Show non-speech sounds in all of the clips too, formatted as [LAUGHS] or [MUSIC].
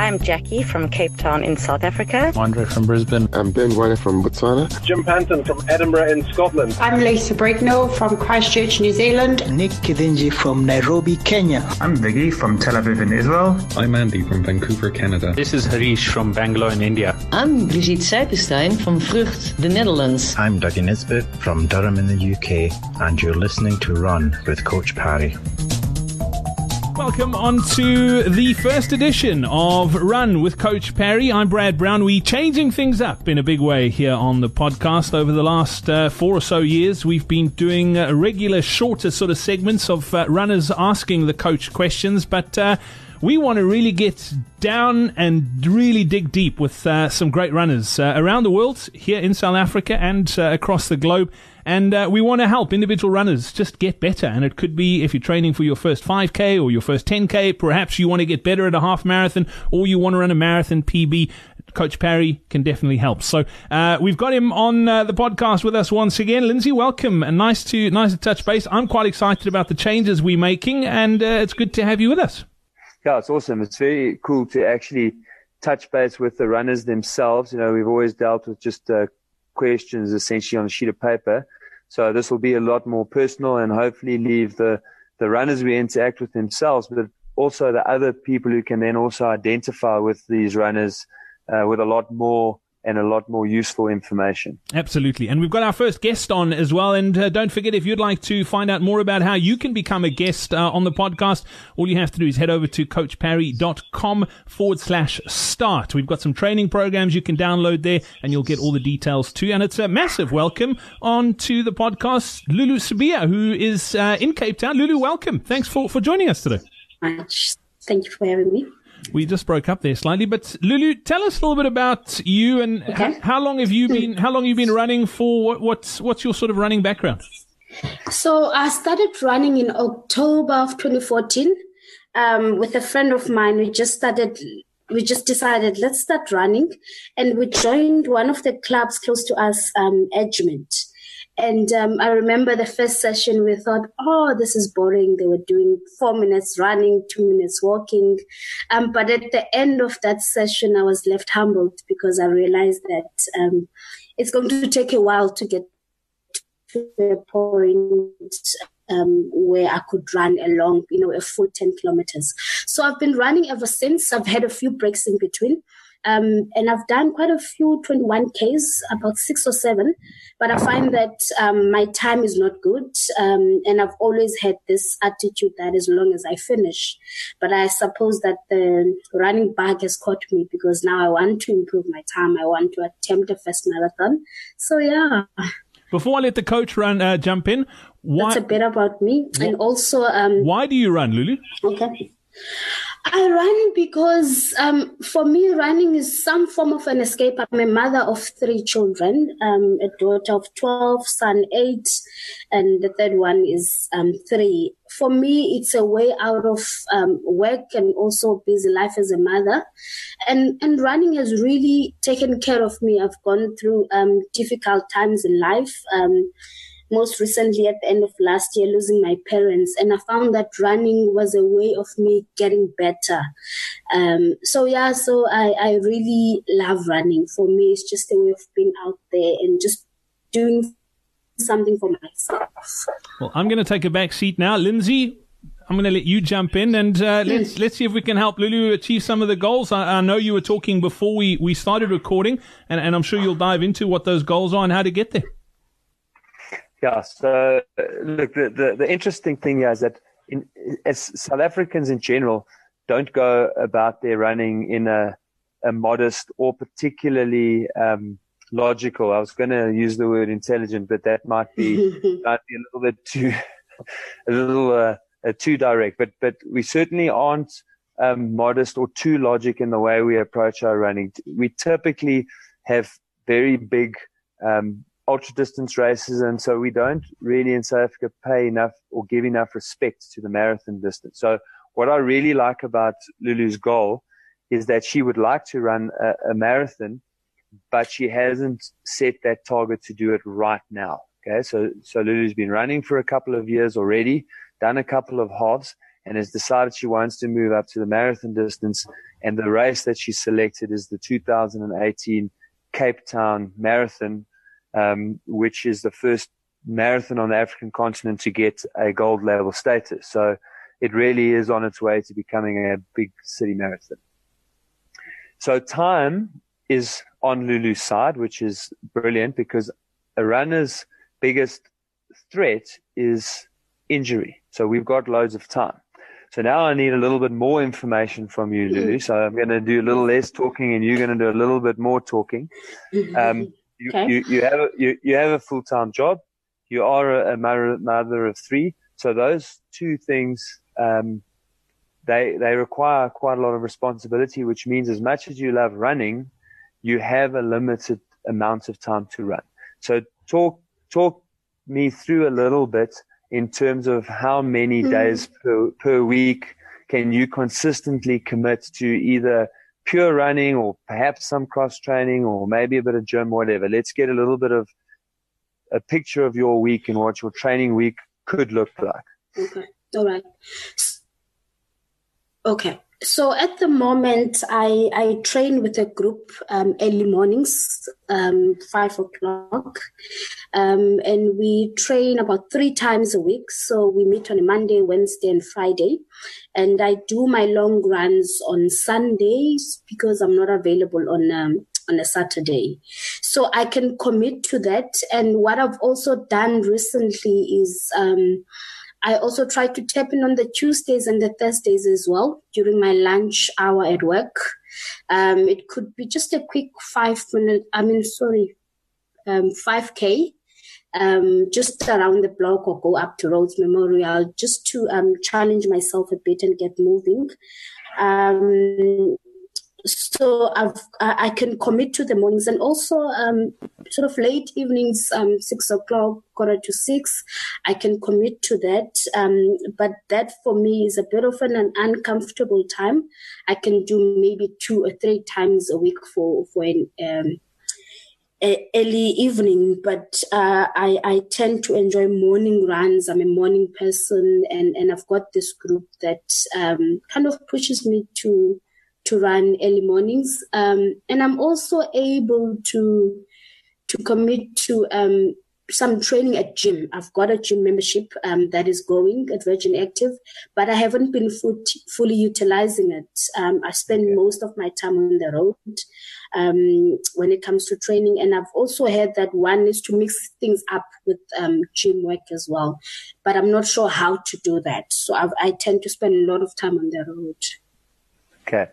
I'm Jackie from Cape Town in South Africa. Andre from Brisbane. I'm Ben White from Botswana. Jim Panton from Edinburgh in Scotland. I'm Lisa Bricknell from Christchurch, New Zealand. Nick Kidinji from Nairobi, Kenya. I'm Viggy from Tel Aviv in Israel. I'm Andy from Vancouver, Canada. This is Harish from Bangalore in India. I'm Brigitte Seipenstein from Vrucht, the Netherlands. I'm Dougie Nisbet from Durham in the UK, and you're listening to Run with Coach Parry. Welcome on to the first edition of Run with Coach Parry. I'm Brad Brown. We changing things up in a big way here on the podcast. Over the last uh, four or so years, we've been doing uh, regular, shorter sort of segments of uh, runners asking the coach questions, but uh, we want to really get down and really dig deep with uh, some great runners uh, around the world, here in South Africa and uh, across the globe. And uh, we want to help individual runners just get better. And it could be if you're training for your first 5K or your first 10K, perhaps you want to get better at a half marathon or you want to run a marathon PB. Coach Parry can definitely help. So uh, we've got him on uh, the podcast with us once again. Lindsay, welcome and nice to nice to touch base. I'm quite excited about the changes we're making, and uh, it's good to have you with us. Yeah, it's awesome. It's very cool to actually touch base with the runners themselves. You know, we've always dealt with just uh, questions essentially on a sheet of paper. So this will be a lot more personal and hopefully leave the, the runners we interact with themselves, but also the other people who can then also identify with these runners uh, with a lot more and a lot more useful information. Absolutely. And we've got our first guest on as well. And uh, don't forget, if you'd like to find out more about how you can become a guest uh, on the podcast, all you have to do is head over to coachparry.com forward slash start. We've got some training programs you can download there and you'll get all the details too. And it's a massive welcome on to the podcast, Lulu Sibiya, who is uh, in Cape Town. Lulu, welcome. Thanks for, for joining us today. Much. Thank you for having me. We just broke up there slightly, but Lulu, tell us a little bit about you and okay. how, how, long have you been? How long you've you been running for? What, what's what's your sort of running background? So I started running in October of 2014 um, with a friend of mine. We just started. We just decided let's start running, and we joined one of the clubs close to us, um, Edgemead. And um, I remember the first session, we thought, oh, this is boring. They were doing four minutes running, two minutes walking. Um, but at the end of that session, I was left humbled because I realized that um, it's going to take a while to get to a point um, where I could run along, you know, a full 10 kilometers. So I've been running ever since. I've had a few breaks in between. Um, and I've done quite a few 21Ks, about six or seven, but I find that um, my time is not good. Um, and I've always had this attitude that as long as I finish, but I suppose that the running bug has caught me because now I want to improve my time. I want to attempt a first marathon. So yeah. Before I let the coach run uh, jump in, why, that's a bit about me, and also um, why do you run, Lulu? Okay. I run because um, for me, running is some form of an escape. I'm a mother of three children, um, a daughter of 12, son 8, and the third one is um, 3. For me, it's a way out of um, work and also busy life as a mother. And, and running has really taken care of me. I've gone through um, difficult times in life um, most recently at the end of last year losing my parents. And i found that running was a way of me getting better. Um, so yeah so I, I really love running. For me it's just a way of being out there and just doing something for myself. Well i'm going to take a back seat now. Lindsay I'm going to let you jump in and uh, let's let's see if we can help Lulu achieve some of the goals. I, I, know you were talking before we, we started recording, and, and I'm sure you'll dive into what those goals are and how to get there. Yeah. So look, the, the, the interesting thing here is that in, as South Africans in general don't go about their running in a, a modest or particularly um, logical. I was going to use the word intelligent, but that might be [LAUGHS] might be a little bit too [LAUGHS] a little uh, uh, too direct. But but we certainly aren't um, modest or too logic in the way we approach our running. We typically have very big um, ultra distance races. And so we don't really in South Africa pay enough or give enough respect to the marathon distance. So what I really like about Lulu's goal is that she would like to run a, a marathon, but she hasn't set that target to do it right now. Okay. So, so Lulu's been running for a couple of years already, done a couple of halves, and has decided she wants to move up to the marathon distance. And the race that she selected is the 2018 Cape Town Marathon, um, which is the first marathon on the African continent to get a gold level status. So it really is on its way to becoming a big city marathon. So time is on Lulu's side, which is brilliant because a runner's biggest threat is injury. So we've got loads of time. So now I need a little bit more information from you, Lulu. So I'm going to do a little less talking, and you're going to do a little bit more talking. [LAUGHS] Um, you, okay. you, you, have a, you, you have a full time job. You are a, mother, mother of three. So those two things, um, they they require quite a lot of responsibility. Which means, as much as you love running, you have a limited amount of time to run. So talk talk me through a little bit in terms of how many mm. days per, per week can you consistently commit to either pure running or perhaps some cross training or maybe a bit of gym, whatever. Let's get a little bit of a picture of your week and what your training week could look like. Okay. All right. Okay. So at the moment, I, I train with a group um, early mornings, um, five o'clock, um, and we train about three times a week. So we meet on a Monday, Wednesday, and Friday, and I do my long runs on Sundays because I'm not available on um, on a Saturday. So I can commit to that. And what I've also done recently is. Um, I also try to tap in on the Tuesdays and the Thursdays as well during my lunch hour at work. Um, it could be just a quick five minute, I mean, sorry, um, 5K, um, just around the block or go up to Rhodes Memorial just to um, challenge myself a bit and get moving. Um, so I've, I can commit to the mornings and also um, sort of late evenings, um, six o'clock, quarter to six, I can commit to that. Um, but that for me is a bit of an, an, uncomfortable time. I can do maybe two or three times a week for for an um, early evening, but uh, I, I tend to enjoy morning runs. I'm a morning person, and, and I've got this group that um, kind of pushes me to to run early mornings. Um, and I'm also able to to commit to um, some training at gym. I've got a gym membership um, that is going at Virgin Active, but I haven't been full, fully utilizing it. Um, I spend most of my time on the road um, when it comes to training, and I've also heard that one is to mix things up with um, gym work as well. But I'm not sure how to do that, so I've, I tend to spend a lot of time on the road. Okay.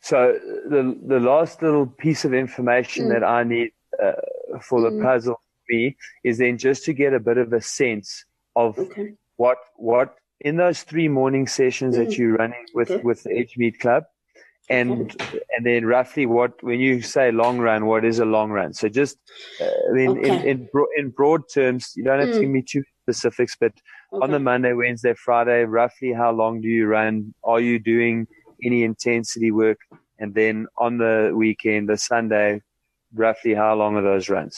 So the the last little piece of information mm. that I need uh, for the mm. puzzle for me is then just to get a bit of a sense of okay. what what in those three morning sessions mm. that you're running with okay. with the Edgemead Club, and okay. and then roughly what when you say long run, what is a long run? So just uh, I mean in in, bro- in broad terms, you don't have to give mm. me too specifics, but on the Monday, Wednesday, Friday, roughly how long do you run? Are you doing any intensity work. And then on the weekend, the Sunday, roughly how long are those runs?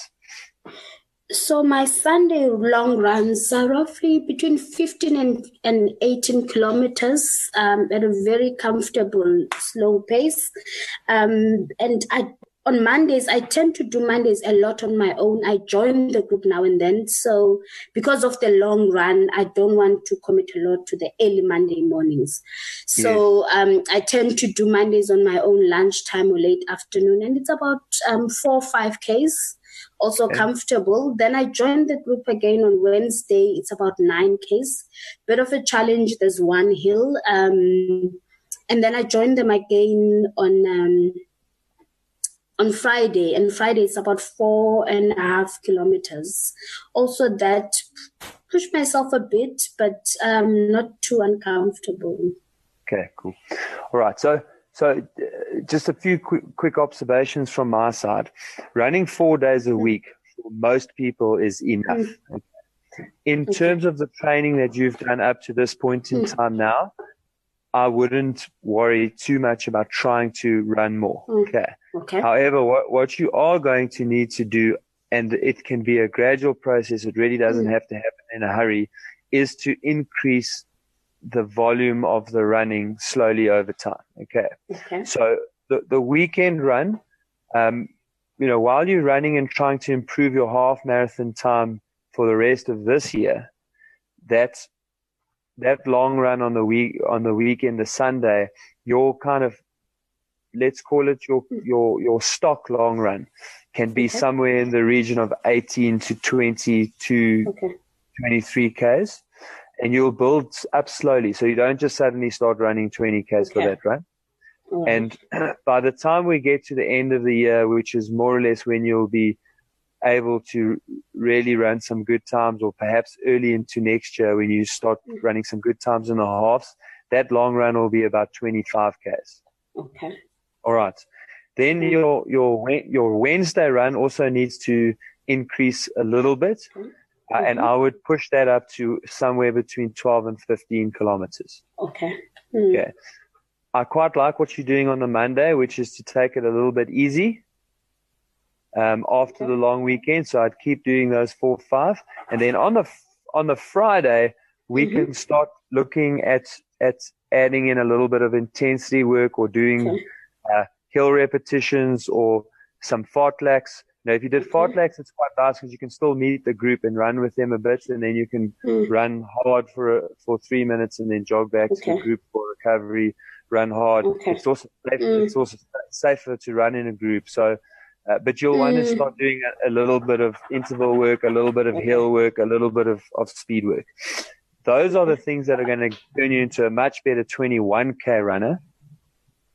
So my Sunday long runs are roughly between 15 and, and 18 kilometers um, at a very comfortable slow pace. Um, and I on Mondays, I tend to do Mondays a lot on my own. I join the group now and then. So because of the long run, I don't want to commit a lot to the early Monday mornings. So um, I tend to do Mondays on my own lunchtime or late afternoon. And it's about um, four or five Ks. Also okay. comfortable. Then I join the group again on Wednesday. It's about nine Ks. Bit of a challenge. There's one hill. Um, and then I join them again on um, on Friday, and Friday is about four and a half kilometers. Also, that push myself a bit, but um, not too uncomfortable. Okay, cool. All right, so so uh, just a few quick, quick observations from my side. Running four days a week for most people is enough. Mm. In okay. terms of the training that you've done up to this point in mm. time now, I wouldn't worry too much about trying to run more. Mm. Okay. Okay. However, what, what you are going to need to do, and it can be a gradual process, it really doesn't mm. have to happen in a hurry, is to increase the volume of the running slowly over time. Okay. Okay. So the, the weekend run, um, you know, while you're running and trying to improve your half marathon time for the rest of this year, that that long run on the week on the weekend, the Sunday, your kind of let's call it your hmm. your your stock long run can be Okay. somewhere in the region of 18 to 20 to Okay. 23 k's and you'll build up slowly so you don't just suddenly start running 20 k's for Okay. that right All right. and [CLEARS THROAT] by the time we get to the end of the year, which is more or less when you'll be able to really run some good times, or perhaps early into next year when you start running some good times in the halves, that long run will be about 25 Ks. Okay. All right. Then your, your, your Wednesday run also needs to increase a little bit. Uh, and I would push that up to somewhere between 12 and 15 kilometers. Okay. Mm. Okay. I quite like what you're doing on the Monday, which is to take it a little bit easy um, after the long weekend. So I'd keep doing those four, five, and then on the on the Friday we can start looking at at adding in a little bit of intensity work or doing Okay. uh, hill repetitions or some fartleks. Now, if you did fartleks, it's quite nice because you can still meet the group and run with them a bit, and then you can Mm. run hard for a, for three minutes and then jog back to the group for recovery. Run hard. Okay. It's also safe, Mm. it's also safer to run in a group. So, uh, but you'll want to start doing a, a little bit of interval work, a little bit of hill work, a little bit of, of speed work. Those are the things that are going to turn you into a much better 21k runner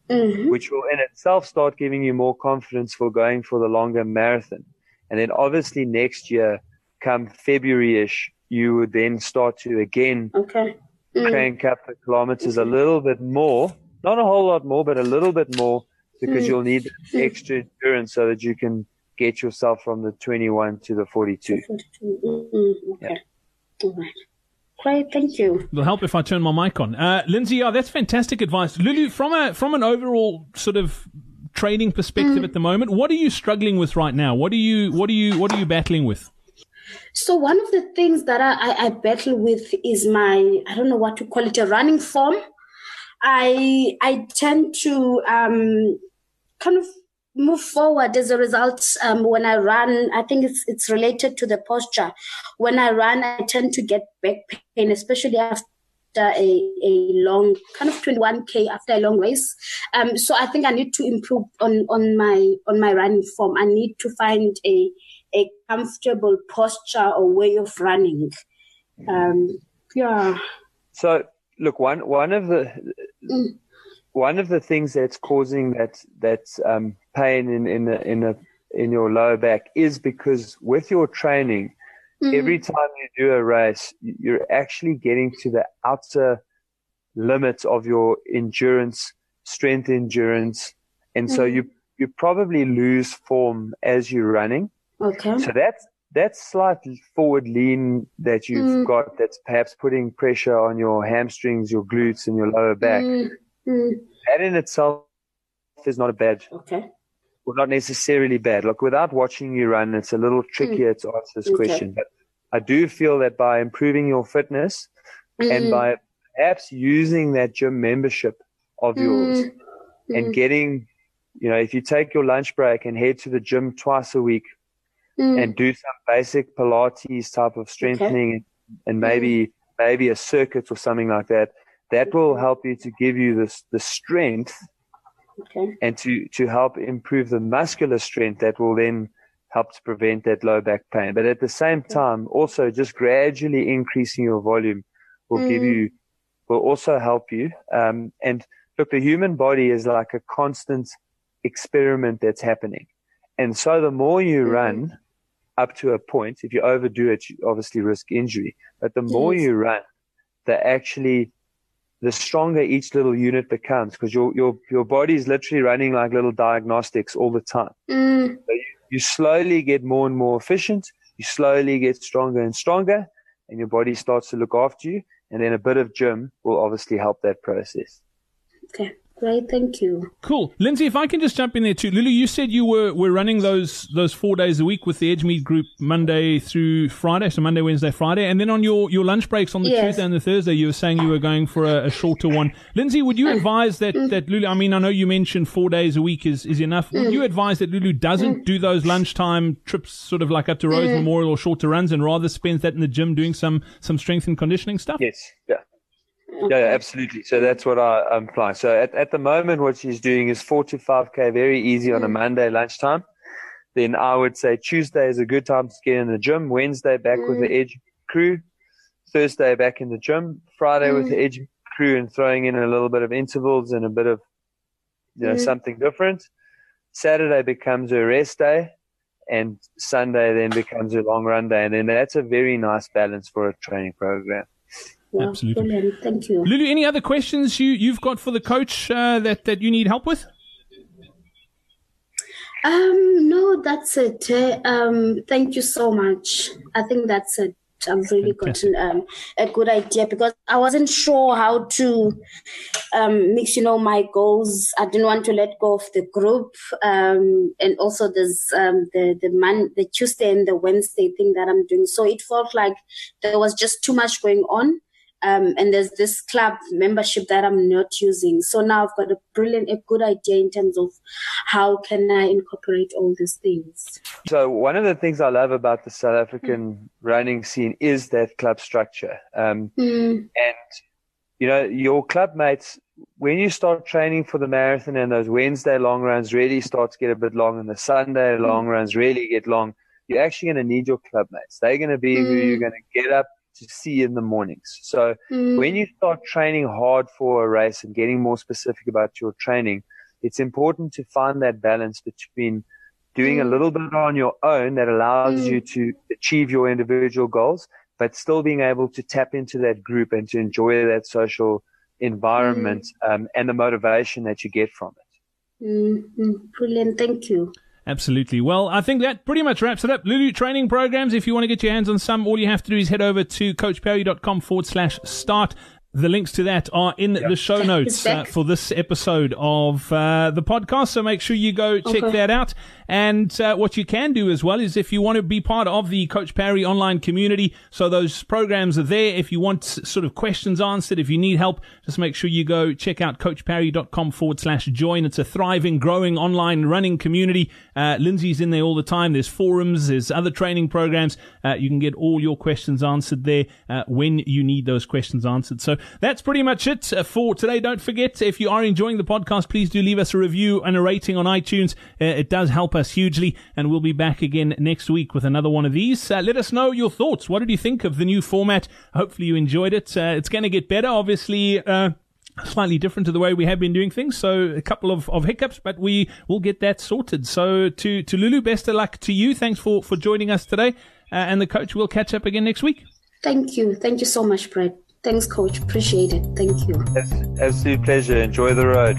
Mhm. which will in itself start giving you more confidence for going for the longer marathon. And then obviously next year, come February ish, you would then start to again Okay. Mm. crank up the kilometers a little bit more, not a whole lot more, but a little bit more because Mm. you'll need [LAUGHS] extra endurance so that you can get yourself from the 21 to the 42. Mm, okay. All right. Great. Thank you. It'll help if I turn my mic on. Uh, Lindsay, yeah, that's fantastic advice. Lulu, from a from an overall sort of training perspective at the moment, what are you struggling with right now? What are you what are you what are you battling with? So one of the things that I, I, I battle with is my I don't know what to call it a running form. I I tend to um, kind of move forward as a result um, when I run. I think it's it's related to the posture. When I run, I tend to get back pain, especially after a, a long kind of 21k after a long race. Um, so I think I need to improve on on my on my running form. I need to find a a comfortable posture or way of running. Um, yeah. So look, one one of the Mm. One of the things that's causing that that um, pain in in the, in the, in your lower back is because with your training, Mm. every time you do a race, you're actually getting to the outer limit of your endurance, strength endurance, and so Mm. you you probably lose form as you're running. Okay. So that's that slight forward lean that you've Mm. got that's perhaps putting pressure on your hamstrings, your glutes, and your lower back. Mm, mm, That in itself is not a bad, okay. well, not necessarily bad. Look, without watching you run, it's a little trickier to answer this Okay. question. But I do feel that by improving your fitness and Mm. by perhaps using that gym membership of yours Mm, and mm, getting, you know, if you take your lunch break and head to the gym twice a week mm, and do some basic Pilates type of strengthening and maybe maybe a circuit or something like that. That will help you to give you this the strength okay. and to to help improve the muscular strength that will then help to prevent that low back pain. But at the same time, also just gradually increasing your volume will give Mm. you will also help you. Um, and look, the human body is like a constant experiment that's happening. And so the more you Mhm. run up to a point, if you overdo it, you obviously risk injury. But the more Yes. you run, the actually the stronger each little unit becomes because your your your body is literally running like little diagnostics all the time. Mm, You slowly get more and more efficient. You slowly get stronger and stronger, and your body starts to look after you. And then a bit of gym will obviously help that process. okay. Great, thank you. Cool, Lindsay. If I can just jump in there too, Lulu, you said you were were running those those four days a week with the Edgemead group, Monday through Friday, so Monday, Wednesday, Friday, and then on your your lunch breaks on the Yes. Tuesday and the Thursday, you were saying you were going for a, a shorter one. Lindsay, would you Mm. advise that that Lulu? I mean, I know you mentioned four days a week is is enough. Would Mm. you advise that Lulu doesn't do those lunchtime trips, sort of like up to Rhodes Mm. Memorial or shorter runs, and rather spends that in the gym doing some some strength and conditioning stuff? Yes. Yeah. Yeah, absolutely. So that's what I, I'm applying. So at, at the moment, what she's doing is four to five k, very easy on a mm. Monday lunchtime. Then I would say Tuesday is a good time to get in the gym. Wednesday back with the mm. Edge crew. Thursday back in the gym. Friday with the mm. Edge crew and throwing in a little bit of intervals and a bit of you know Mhm. something different. Saturday becomes her rest day, and Sunday then becomes her long run day, and then that's a very nice balance for a training program. Wow, Absolutely. Brilliant, thank you. Lulu, any other questions you you've got for the coach uh, that that you need help with? Um, no, that's it. eh. Um, thank you so much. I think that's it. I've really gotten um, a good idea because I wasn't sure how to um, mix, you know, my goals. I didn't want to let go of the group, um, and also there's um, the the man, the Tuesday and the Wednesday thing that I'm doing. So it felt like there was just too much going on. Um, and there's this club membership that I'm not using. So now I've got a brilliant, a good idea in terms of how can I incorporate all these things. So one of the things I love about the South African running scene is that club structure. Um, Mm, and you know, your club mates, when you start training for the marathon and those Wednesday long runs really start to get a bit long and the Sunday long runs really get long, you're actually going to need your club mates. They're going to be who Mm. you're going to get up to see in the mornings. So mm, when you start training hard for a race and getting more specific about your training, it's important to find that balance between doing a Mm. little bit on your own that allows Mm. you to achieve your individual goals, but still being able to tap into that group and to enjoy that social environment um, and the motivation that you get from it. mm, mm. Brilliant. Thank you. Absolutely. Well, I think that pretty much wraps it up. Lulu training programs. If you want to get your hands on some, all you have to do is head over to coachparry.com forward slash start. The links to that are in the show notes uh, for this episode of uh, the podcast. So make sure you go check Okay. that out. And uh, what you can do as well is if you want to be part of the Coach Parry online community, so those programs are there. If you want s- sort of questions answered, if you need help, just make sure you go check out coachparry.com forward slash join. It's a thriving, growing online running community. Uh, Lindsay's in there all the time. There's forums, there's other training programs. Uh, you can get all your questions answered there uh, when you need those questions answered. So that's pretty much it uh, for today. Don't forget, if you are enjoying the podcast, please do leave us a review and a rating on iTunes. Uh, it does help us hugely, and we'll be back again next week with another one of these. Uh, let us know your thoughts. What did you think of the new format? Hopefully, you enjoyed it. Uh, it's going to get better, obviously. Uh, slightly different to the way we have been doing things. So a couple of, of hiccups, but we will get that sorted. So to, to Lulu, best of luck to you. Thanks for, for joining us today. Uh, and the coach will catch up again next week. Thank you. Thank you so much, Brett. Thanks, coach. Appreciate it. Thank you. Absolute pleasure. Enjoy the road.